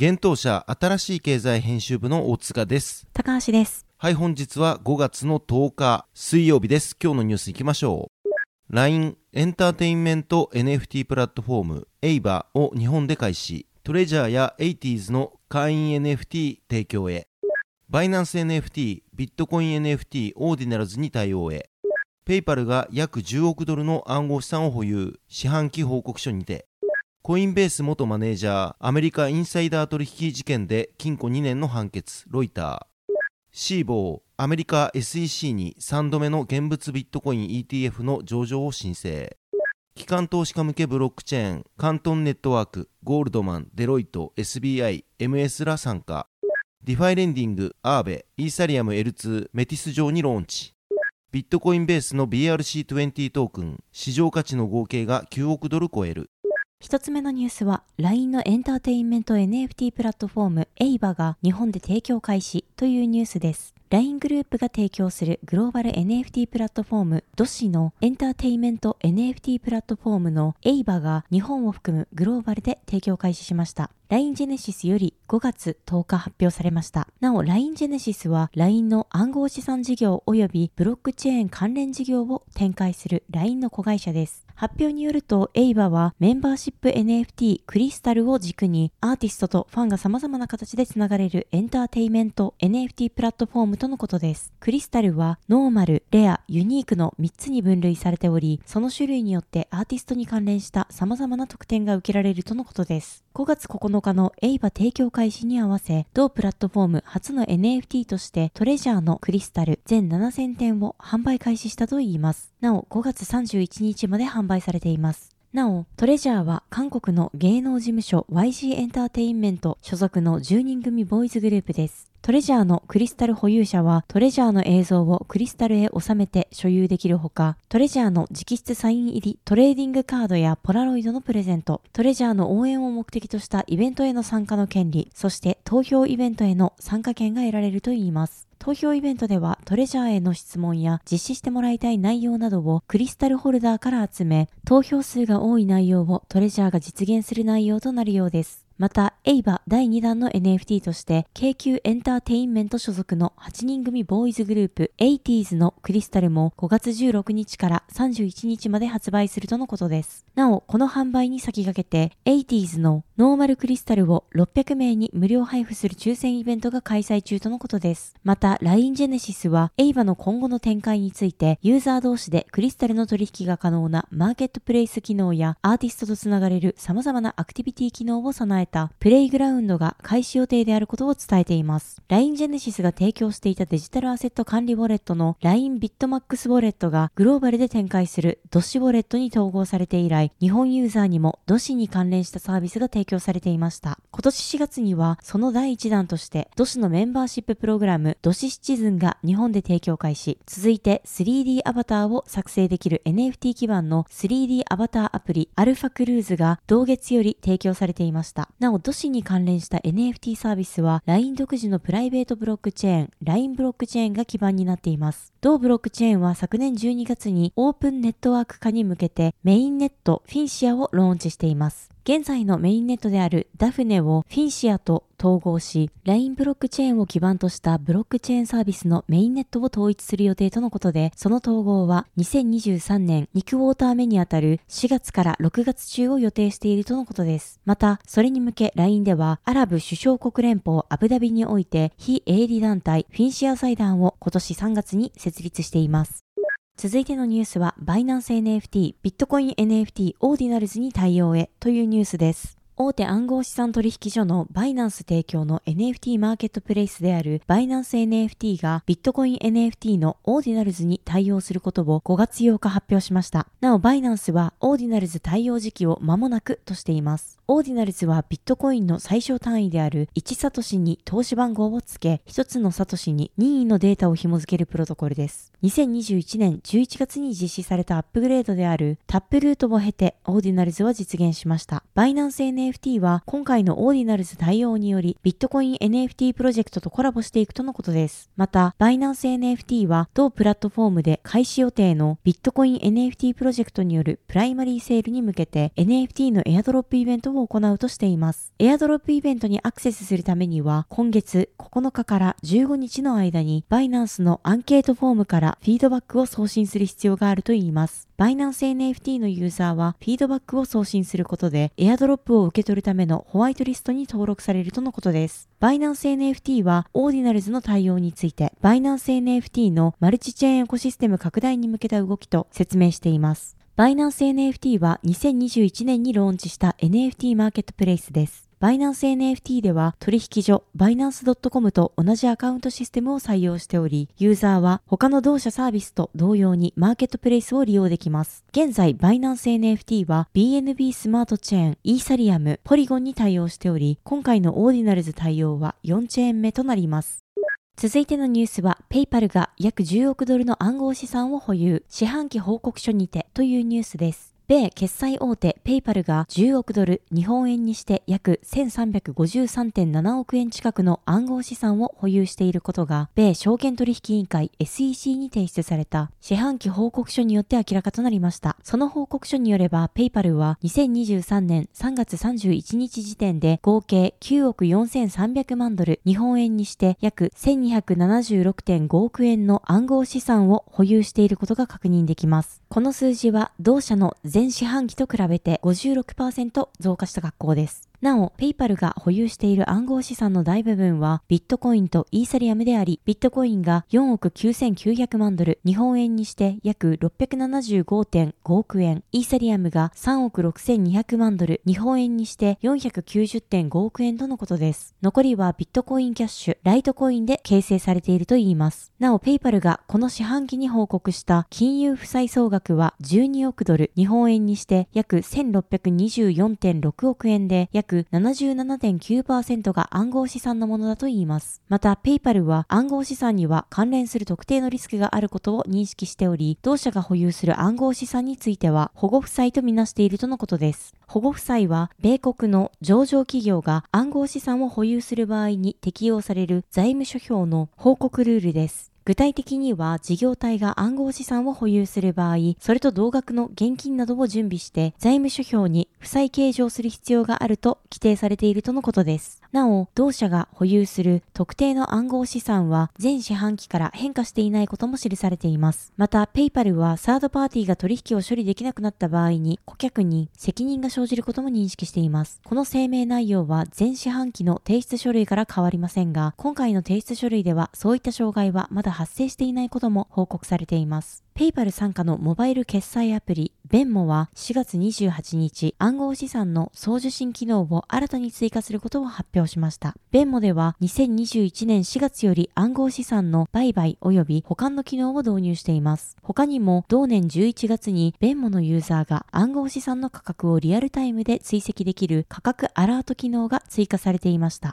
現当社新しい経済編集部の大塚です。高橋です。はい、本日は5月の10日水曜日です。今日のニュース行きましょう。LINE エンターテインメント NFT プラットフォーム AVA を日本で開始。トレジャーや 80s の会員 NFT 提供へ。バイナンス NFT、ビットコイン NFT、オーディナルズに対応へ。ペイパルが約10億ドルの暗号資産を保有、四半期報告書にて。コインベース元マネージャー、アメリカインサイダー取引事件で禁錮2年の判決、ロイター。シーボー、アメリカ SEC に3度目の現物ビットコイン ETF の上場を申請。機関投資家向けブロックチェーン、カントンネットワーク、ゴールドマン、デロイト、SBI、MS ら参加。 DeFi レンディング、アーベ、イーサリアム L2、メティス上にローンチ。ビットコインベースの BRC20 トークン、市場価値の合計が9億ドル超える。一つ目のニュースは、LINE のエンターテインメント NFT プラットフォーム AVA が日本で提供開始というニュースです。LINE グループが提供するグローバル NFT プラットフォーム DOSI のエンターテインメント NFT プラットフォームの AVA が日本を含むグローバルで提供開始しました。LINE Genesis より5月10日発表されました。なお LINE Genesis は LINE の暗号資産事業及びブロックチェーン関連事業を展開する LINE の子会社です。発表によると、エイバはメンバーシップ NFT クリスタルを軸にアーティストとファンが様々な形でつながれるエンターテイメント NFT プラットフォームとのことです。クリスタルはノーマル、レア、ユニークの3つに分類されており、その種類によってアーティストに関連した様々な特典が受けられるとのことです。5月9日のエイバ提供開始に合わせ、同プラットフォーム初の NFT としてトレジャーのクリスタル全7000点を販売開始したといいます。なお、5月31日まで販売されています。なお、トレジャーは韓国の芸能事務所 YG エンターテインメント所属の10人組ボーイズグループです。トレジャーのクリスタル保有者はトレジャーの映像をクリスタルへ収めて所有できるほか、トレジャーの直筆サイン入りトレーディングカードやポラロイドのプレゼント、トレジャーの応援を目的としたイベントへの参加の権利、そして投票イベントへの参加権が得られるといいます。投票イベントではトレジャーへの質問や実施してもらいたい内容などをクリスタルホルダーから集め、投票数が多い内容をトレジャーが実現する内容となるようです。また、 AVA 第2弾の NFT として、 KQ エンターテインメント所属の8人組ボーイズグループ、80s のクリスタルも5月16日から31日まで発売するとのことです。なお、この販売に先駆けて、80s のノーマルクリスタルを600名に無料配布する抽選イベントが開催中とのことです。また、LINE Genesis は、エイバの今後の展開について、ユーザー同士でクリスタルの取引が可能なマーケットプレイス機能や、アーティストとつながれる様々なアクティビティ機能を備えたプレイグラウンドが開始予定であることを伝えています。LINE Genesis が提供していたデジタルアセット管理ウォレットの LINE BitMax ウォレットがグローバルで展開する DOSI ウォレットに統合されて以来、日本ユーザーにも DOSI に関連したサービスが提供供されていました。今年4月にはその第1弾としてドシのメンバーシッププログラムドシシチズンが日本で提供開始。続いて 3D アバターを作成できる NFT 基盤の 3D アバターアプリアルファクルーズが同月より提供されていました。なお、ドシに関連した NFT サービスは LINE 独自のプライベートブロックチェーン LINE ブロックチェーンが基盤になっています。同ブロックチェーンは昨年12月にオープンネットワーク化に向けてメインネットフィンシアをローンチしています。現在のメインネットであるダフネをフィンシアと統合し、LINE ブロックチェーンを基盤としたブロックチェーンサービスのメインネットを統一する予定とのことで、その統合は2023年2クォーター目にあたる4月から6月中を予定しているとのことです。また、それに向け LINE では、アラブ首長国連邦アブダビにおいて非営利団体フィンシア財団を今年3月に設立しています。続いてのニュースは、バイナンス NFT、ビットコイン NFT オーディナルズに対応へというニュースです。大手暗号資産取引所のバイナンス提供の NFT マーケットプレイスであるバイナンス NFT がビットコイン NFT のオーディナルズに対応することを5月8日発表しました。なお、バイナンスはオーディナルズ対応時期を間もなくとしています。オーディナルズはビットコインの最小単位である1サトシに通し番号を付け、1つのサトシに任意のデータを紐付けるプロトコルです。2021年11月に実施されたアップグレードであるタップルートを経てオーディナルズは実現しました。バイナンス NFT NFT は今回のオーディナルズ対応によりビットコイン NFT プロジェクトとコラボしていくとのことです。また、バイナンス NFT は同プラットフォームで開始予定のビットコイン NFT プロジェクトによるプライマリーセールに向けて NFT のエアドロップイベントを行うとしています。エアドロップイベントにアクセスするためには、今月9日から15日の間に、バイナンスのアンケートフォームからフィードバックを送信する必要があるといいます。バイナンス NFT のユーザーは、フィードバックを送信することで、エアドロップを受け取るためのホワイトリストに登録されるとのことです。バイナンス NFT は、オーディナルズの対応について、バイナンス NFT のマルチチェーンエコシステム拡大に向けた動きと説明しています。バイナンス NFT は2021年にローンチした NFT マーケットプレイスです。バイナンス NFT では取引所バイナンス .com と同じアカウントシステムを採用しており、ユーザーは他の同社サービスと同様にマーケットプレイスを利用できます。現在、バイナンス NFT は BNB スマートチェーン、イーサリアム、ポリゴンに対応しており、今回のオーディナルズ対応は4チェーン目となります。続いてのニュースは、ペイパルが約10億ドルの暗号資産を保有、四半期報告書にてというニュースです。米決済大手ペイパルが10億ドル、日本円にして約1353.7億円近くの暗号資産を保有していることが、米証券取引委員会 SEC に提出された四半期報告書によって明らかとなりました。その報告書によれば、ペイパルは2023年3月31日時点で合計9億4300万ドル、日本円にして約1276.5億円の暗号資産を保有していることが確認できます。この数字は同社の前四半期と比べて56%増加した格好です。なお、ペイパルが保有している暗号資産の大部分はビットコインとイーサリアムであり、ビットコインが4億9900万ドル、日本円にして約675.5億円、イーサリアムが3億6200万ドル、日本円にして490.5億円とのことです。残りはビットコインキャッシュ、ライトコインで形成されているといいます。なお、ペイパルがこの四半期に報告した金融負債総額は12億ドル、日本円にして約1624.6億円で約約77.9%が暗号資産のものだといいます。また、ペイパルは暗号資産には関連する特定のリスクがあることを認識しており、同社が保有する暗号資産については保護負債とみなしているとのことです。保護負債は、米国の上場企業が暗号資産を保有する場合に適用される財務諸表の報告ルールです。具体的には事業体が暗号資産を保有する場合、それと同額の現金などを準備して財務諸表に負債計上する必要があると規定されているとのことです。なお、同社が保有する特定の暗号資産は全四半期から変化していないことも記されています。また、ペイパルはサードパーティーが取引を処理できなくなった場合に顧客に責任が生じることも認識しています。この声明内容は全四半期の提出書類から変わりませんが、今回の提出書類ではそういった障害はまだ発生していないことも報告されています。ペイパル参加のモバイル決済アプリベンモは4月28日、暗号資産の送受信機能を新たに追加することを発表しました。ベンモでは2021年4月より暗号資産の売買及び保管の機能を導入しています。他にも同年11月にベンモのユーザーが暗号資産の価格をリアルタイムで追跡できる価格アラート機能が追加されていました。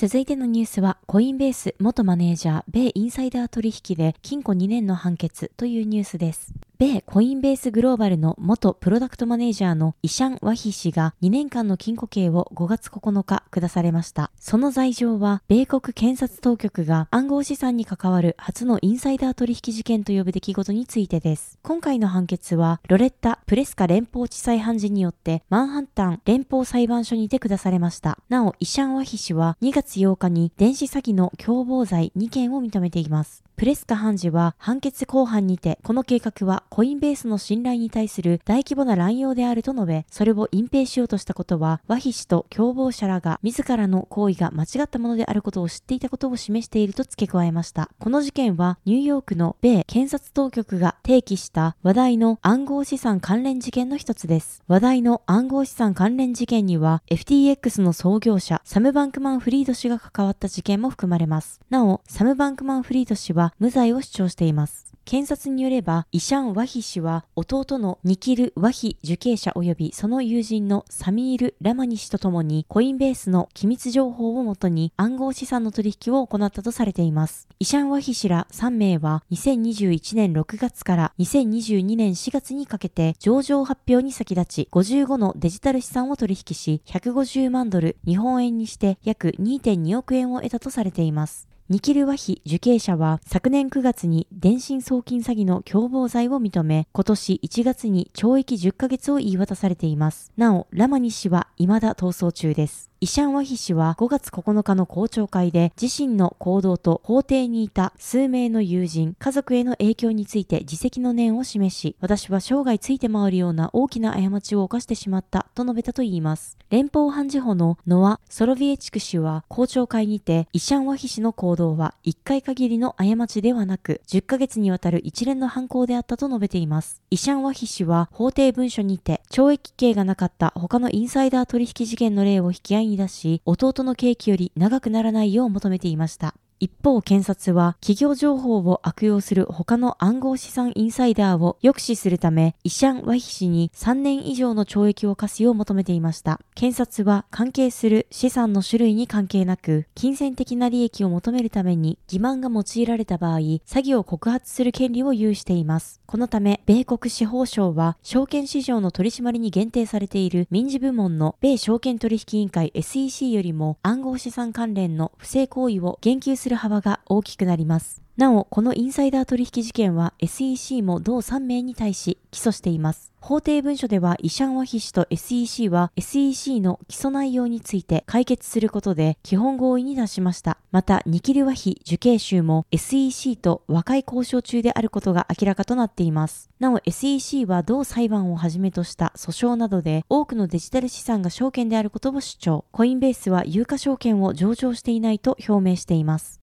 続いてのニュースは、コインベース元マネージャー、米インサイダー取引で禁錮2年の判決というニュースです。米コインベースグローバルの元プロダクトマネージャーのイシャン・ワヒ氏が2年間の禁錮刑を5月9日下されました。その罪状は、米国検察当局が暗号資産に関わる初のインサイダー取引事件と呼ぶ出来事についてです。今回の判決は、ロレッタ・プレスカ連邦地裁判事によってマンハッタン連邦裁判所にて下されました。なお、イシャン・ワヒ氏は2月8日に電子詐欺の共謀罪2件を認めています。プレスカ判事は判決後半にて、この計画はコインベースの信頼に対する大規模な乱用であると述べ、それを隠蔽しようとしたことは、和ヒ氏と共謀者らが自らの行為が間違ったものであることを知っていたことを示していると付け加えました。この事件は、ニューヨークの米検察当局が提起した話題の暗号資産関連事件の一つです。話題の暗号資産関連事件には、FTX の創業者、サム・バンクマン・フリード氏が関わった事件も含まれます。なお、サム・バンクマン・フリード氏は無罪を主張しています。検察によれば、イシャン・ワヒ氏は弟のニキル・ワヒ受刑者及びその友人のサミール・ラマニ氏と共にコインベースの機密情報をもとに暗号資産の取引を行ったとされています。イシャン・ワヒ氏ら3名は2021年6月から2022年4月にかけて上場発表に先立ち55のデジタル資産を取引し150万ドル日本円にして約2.2億円を得たとされています。ニキル・ワヒ受刑者は昨年9月に電信送金詐欺の共謀罪を認め、今年1月に懲役10ヶ月を言い渡されています。なお、ラマニ氏は未だ逃走中です。イシャン・ワヒ氏は5月9日の公聴会で自身の行動と法廷にいた数名の友人、家族への影響について自責の念を示し、私は生涯ついて回るような大きな過ちを犯してしまったと述べたといいます。連邦判事法のノア・ソロビエチク氏は公聴会にてイシャン・ワヒ氏の行動は1回限りの過ちではなく10ヶ月にわたる一連の犯行であったと述べています。イシャン・ワヒ氏は法廷文書にて懲役刑がなかった他のインサイダー取引事件の例を引き合いに出し、弟のケーキより長くならないよう求めていました。一方、検察は企業情報を悪用する他の暗号資産インサイダーを抑止するため、イシャン・ワヒ氏に3年以上の懲役を課すよう求めていました。検察は関係する資産の種類に関係なく、金銭的な利益を求めるために欺瞞が用いられた場合、詐欺を告発する権利を有しています。このため、米国司法省は、証券市場の取り締まりに限定されている民事部門の米証券取引委員会 SEC よりも暗号資産関連の不正行為を言及するる幅が大きくなります。なお、このインサイダー取引事件は SEC も同3名に対し起訴しています。法廷文書ではイシャンワヒ氏と SEC は SEC の起訴内容について解決することで基本合意に達しました。また、ニキルワヒ受刑囚も SEC と和解交渉中であることが明らかとなっています。なお SEC は同裁判をはじめとした訴訟などで多くのデジタル資産が証券であることを主張。コインベースは有価証券を上場していないと表明しています。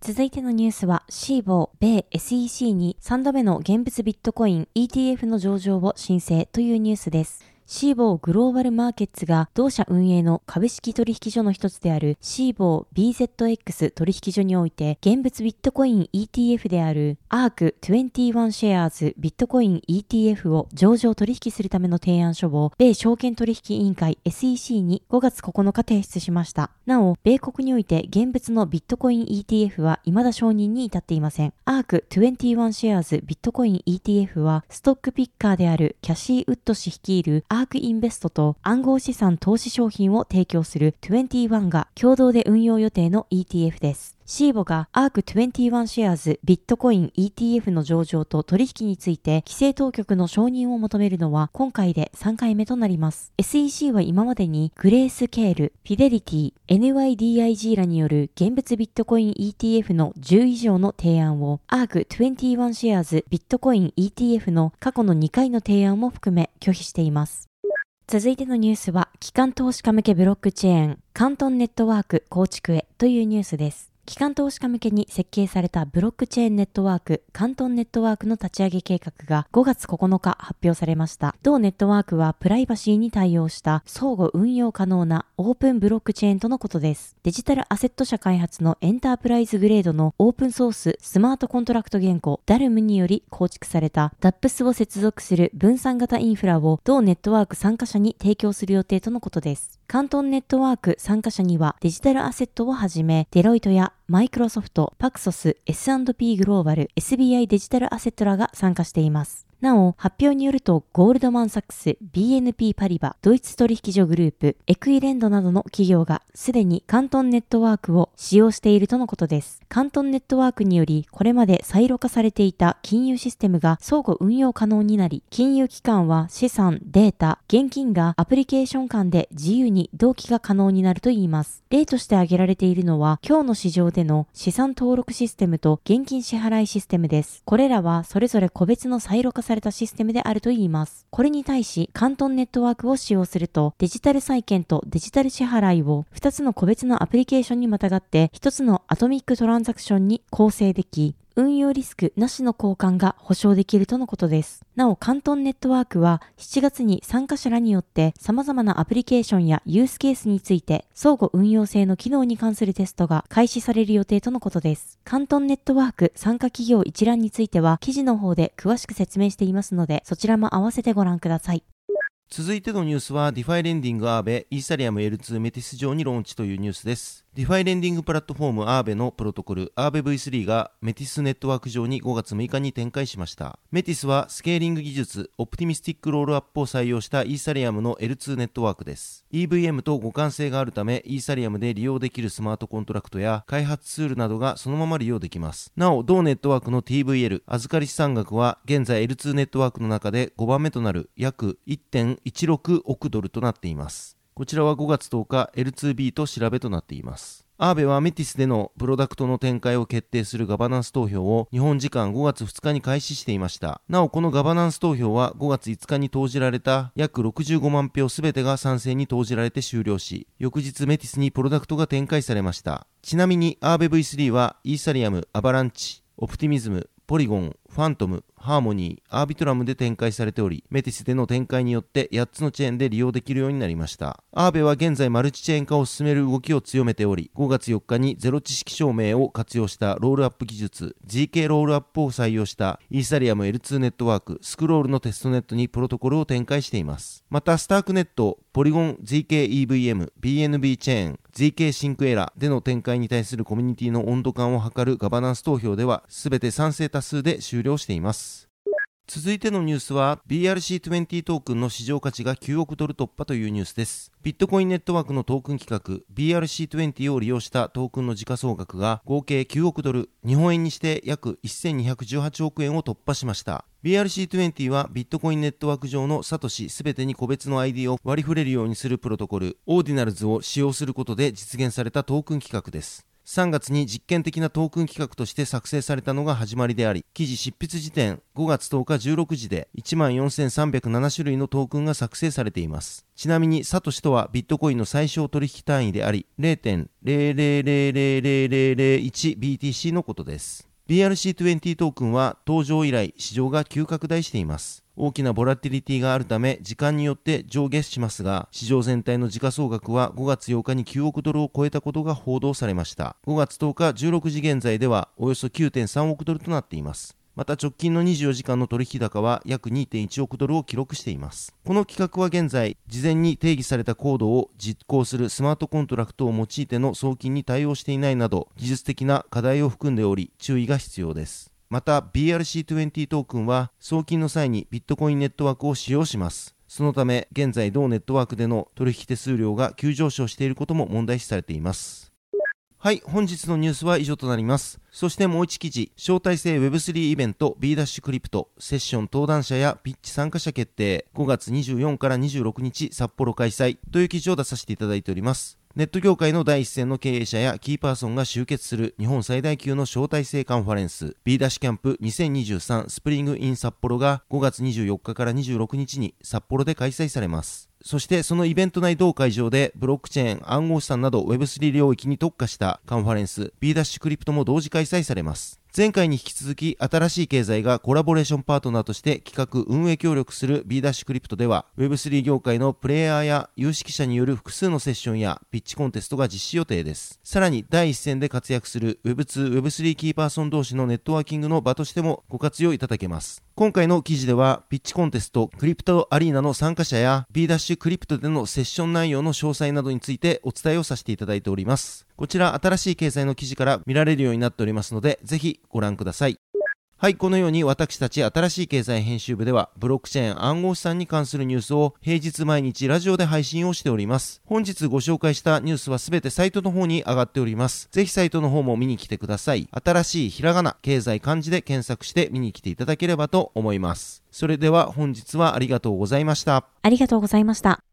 続いてのニュースは、シーボー、米 SEC に3度目の現物ビットコイン ETF の上場を申請というニュースです。シーボーグローバルマーケッツが同社運営の株式取引所の一つであるシーボー BZX 取引所において現物ビットコイン ETF である ARK21 シェアーズビットコイン ETF を上場取引するための提案書を米証券取引委員会 SEC に5月9日提出しました。なお、米国において現物のビットコイン ETF は未だ承認に至っていません。ARK21 シェアーズビットコイン ETF はストックピッカーであるキャシー・ウッド氏率いるアークインベストと暗号資産投資商品を提供する21が共同で運用予定の ETF です。シーボが ARK21 シェアーズビットコイン ETF の上場と取引について規制当局の承認を求めるのは今回で3回目となります。SEC は今までにグレースケール、フィデリティ、NYDIG らによる現物ビットコイン ETF の10以上の提案を ARK21 シェアーズビットコイン ETF の過去の2回の提案も含め拒否しています。続いてのニュースは、機関投資家向けブロックチェーン、カントンネットワーク構築へというニュースです。機関投資家向けに設計されたブロックチェーンネットワーク、カントンネットワークの立ち上げ計画が5月9日発表されました。同ネットワークはプライバシーに対応した相互運用可能なオープンブロックチェーンとのことです。デジタルアセット社開発のエンタープライズグレードのオープンソーススマートコントラクト言語 DAML により構築された DApps を接続する分散型インフラを同ネットワーク参加者に提供する予定とのことです。カントンネットワーク参加者にはデジタルアセットをはじめ、デロイトやマイクロソフト、パクソス、S&P グローバル、SBI デジタルアセットらが参加しています。なお、発表によると、ゴールドマンサックス、BNP パリバ、ドイツ取引所グループ、エクイレンドなどの企業がすでに関東ネットワークを使用しているとのことです。関東ネットワークにより、これまでサイロ化されていた金融システムが相互運用可能になり、金融機関は資産、データ、現金がアプリケーション間で自由に同期が可能になるといいます。例として挙げられているのは、今日の市場での資産登録システムと現金支払いシステムです。これらはそれぞれ個別のサイロ化されたシステムであるといいます。これに対し、関東ネットワークを使用すると、デジタル債券とデジタル支払いを2つの個別のアプリケーションにまたがって1つのアトミックトランザクションに構成でき、運用リスクなしの交換が保証できるとのことです。なお、カントンネットワークは7月に参加者らによって様々なアプリケーションやユースケースについて相互運用性の機能に関するテストが開始される予定とのことです。カントンネットワーク参加企業一覧については記事の方で詳しく説明していますのでそちらも合わせてご覧ください。続いてのニュースは、ディファイレンディングアーベ、イーサリアム L2 メティス上にローンチというニュースです。ディファイレンディングプラットフォームアーベのプロトコルアーベ V3 がメティスネットワーク上に5月6日に展開しました。メティスはスケーリング技術、オプティミスティックロールアップを採用したイーサリアムの L2 ネットワークです。EVM と互換性があるため、イーサリアムで利用できるスマートコントラクトや開発ツールなどがそのまま利用できます。なお、同ネットワークの TVL、預かり資産額は現在 L2 ネットワークの中で5番目となる約1.16億ドルとなっています。こちらは5月10日 L2B と調べとなっています。アーベはメティスでのプロダクトの展開を決定するガバナンス投票を日本時間5月2日に開始していました。なお、このガバナンス投票は5月5日に投じられた約65万票すべてが賛成に投じられて終了し、翌日メティスにプロダクトが展開されました。ちなみに、アーベ V3 はイーサリアム、アバランチ、オプティミズム、ポリゴン、ファントム、ハーモニー、アービトラムで展開されており、メティスでの展開によって8つのチェーンで利用できるようになりました。アーベは現在マルチチェーン化を進める動きを強めており、5月4日にゼロ知識証明を活用したロールアップ技術、GK ロールアップを採用したイーサリアム L2 ネットワーク、スクロールのテストネットにプロトコルを展開しています。また、スタークネット、ポリゴン ZKEVM、BNB チェーン、ZK シンクエラーでの展開に対するコミュニティの温度感を測るガバナンス投票では、すべて賛成多数で終了しています。続いてのニュースは BRC20 トークンの市場価値が9億ドル突破というニュースです。ビットコインネットワークのトークン企画 BRC20 を利用したトークンの時価総額が合計9億ドル、日本円にして約1218億円を突破しました。BRC20 はビットコインネットワーク上のサトシすべてに個別の ID を割り振れるようにするプロトコル、オーディナルズを使用することで実現されたトークン規格です。3月に実験的なトークン規格として作成されたのが始まりであり、記事執筆時点5月10日16時で14,307種類のトークンが作成されています。ちなみに、サトシとはビットコインの最小取引単位であり、0.0000001BTC のことです。BRC20 トークンは登場以来市場が急拡大しています。大きなボラティリティがあるため時間によって上下しますが市場全体の時価総額は5月8日に9億ドルを超えたことが報道されました5月10日16時現在ではおよそ9.3億ドルとなっていますまた直近の24時間の取引高は約2.1億ドルを記録しています。この企画は現在、事前に定義されたコードを実行するスマートコントラクトを用いての送金に対応していないなど、技術的な課題を含んでおり、注意が必要です。また BRC20 トークンは送金の際にビットコインネットワークを使用します。そのため現在同ネットワークでの取引手数料が急上昇していることも問題視されています。はい、本日のニュースは以上となります。そしてもう一記事、招待制 Web3 イベント B ダッシュクリプト、セッション登壇者やピッチ参加者決定、5月24から26日札幌開催という記事を出させていただいております。ネット業界の第一線の経営者やキーパーソンが集結する日本最大級の招待制カンファレンス B ダッシュキャンプ2023スプリングイン札幌が5月24日から26日に札幌で開催されます。そしてそのイベント内同会場でブロックチェーン、暗号資産など Web3 領域に特化したカンファレンス B ダッシュクリプトも同時開催されます。前回に引き続き新しい経済がコラボレーションパートナーとして企画運営協力する B ダッシュクリプトでは Web3 業界のプレイヤーや有識者による複数のセッションやピッチコンテストが実施予定です。さらに第一線で活躍する Web2、Web3 キーパーソン同士のネットワーキングの場としてもご活用いただけます。今回の記事では、ピッチコンテスト、クリプトアリーナの参加者や B ダッシュクリプトでのセッション内容の詳細などについてお伝えをさせていただいております。こちら新しい掲載の記事から見られるようになっておりますので、ぜひご覧ください。はい、このように私たち新しい経済編集部では、ブロックチェーン暗号資産に関するニュースを平日毎日ラジオで配信をしております。本日ご紹介したニュースはすべてサイトの方に上がっております。ぜひサイトの方も見に来てください。新しいひらがな、経済漢字で検索して見に来ていただければと思います。それでは本日はありがとうございました。ありがとうございました。